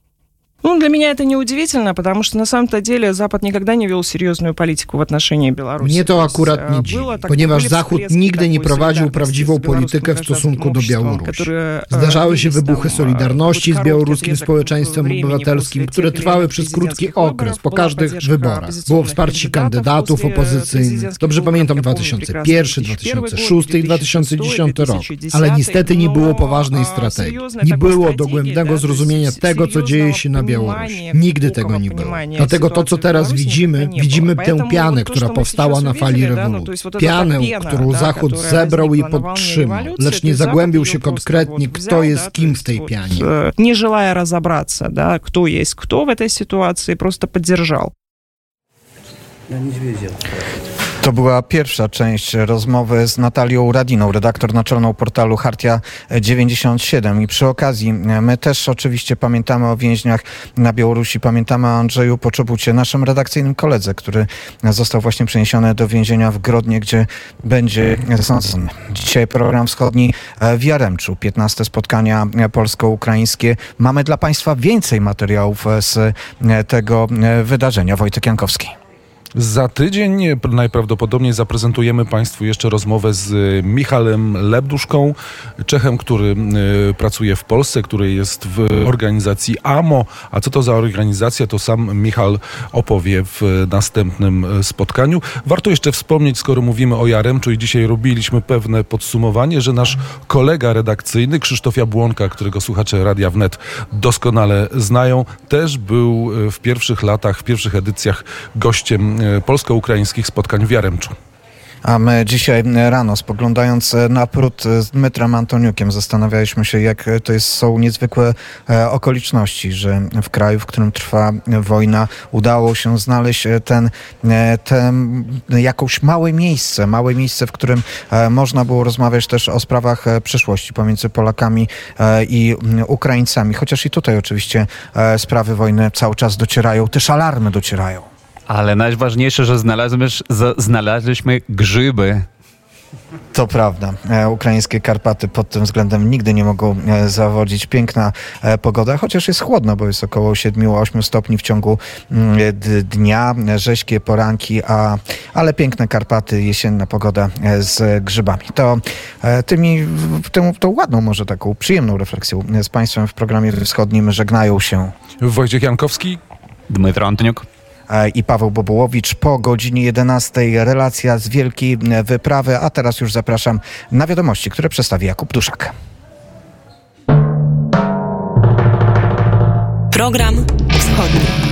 Ну, для меня это неудивительно, потому что на самом-то деле Запад никогда не вел серьезную политику в отношении Беларуси. Mnie to akurat nie dziwi, ponieważ Zachód nigdy nie prowadził prawdziwą politykę w stosunku do Białorusi. Zdarzały się wybuchy solidarności z białoruskim społeczeństwem obywatelskim, które trwały przez krótki okres, po każdych wyborach. Było wsparcie kandydatów opozycyjnych. Dobrze pamiętam 2001, 2006 i 2010 rok. Ale niestety nie było poważnej strategii. Nie było dogłębnego zrozumienia tego, co dzieje się na Białorusi. Białoruś. Nigdy tego nie było. Dlatego to, co teraz widzimy, widzimy tę pianę, która powstała na fali rewolucji. Pianę, którą Zachód zebrał i podtrzymał, lecz nie zagłębił się konkretnie, kto jest kim w tej pianie. Nie желая разобраться, да, кто есть кто в этой ситуации, просто поддержал. To była pierwsza część rozmowy z Natalią Radiną, redaktor naczelną portalu Hartia 97. I przy okazji my też oczywiście pamiętamy o więźniach na Białorusi, pamiętamy o Andrzeju Poczobucie, naszym redakcyjnym koledze, który został właśnie przeniesiony do więzienia w Grodnie, gdzie będzie. Dzisiaj program wschodni w Jaremczu, 15 spotkania polsko-ukraińskie. Mamy dla Państwa więcej materiałów z tego wydarzenia. Wojtek Jankowski. Za tydzień najprawdopodobniej zaprezentujemy Państwu jeszcze rozmowę z Michalem Lebduszką, Czechem, który y, pracuje w Polsce, który jest w organizacji AMO. A co to za organizacja, to sam Michal opowie w następnym spotkaniu. Warto jeszcze wspomnieć, skoro mówimy o Jaremczu i dzisiaj robiliśmy pewne podsumowanie, że nasz kolega redakcyjny Krzysztof Jabłonka, którego słuchacze Radia Wnet doskonale znają, też był w pierwszych latach, w pierwszych edycjach gościem e, polsko-ukraińskich spotkań w Jaremczu. A my dzisiaj rano, spoglądając na pród z Dmytrem Antoniukiem, zastanawialiśmy się, jak to jest, są niezwykłe e, okoliczności, że w kraju, w którym trwa wojna, udało się znaleźć ten, e, ten jakąś małe miejsce, małe miejsce, w którym można było rozmawiać też o sprawach przyszłości pomiędzy Polakami i Ukraińcami. Chociaż i tutaj oczywiście sprawy wojny cały czas docierają, też alarmy docierają. Ale najważniejsze, że znaleźliśmy, grzyby. To prawda. E, ukraińskie Karpaty pod tym względem nigdy nie mogą e, zawodzić. Piękna e, pogoda, chociaż jest chłodno, bo jest około 7-8 stopni w ciągu mm, dnia, rześkie poranki, a, ale piękne Karpaty, jesienna pogoda z grzybami. To tymi, tą, tą ładną, może taką przyjemną refleksją z Państwem w programie wschodnim żegnają się Wojciech Jankowski, Dmytro Antoniuk i Paweł Bobułowicz. Po godzinie 11 relacja z wielkiej wyprawy, a teraz już zapraszam na wiadomości, które przedstawi Jakub Duszak. Program Wschodni.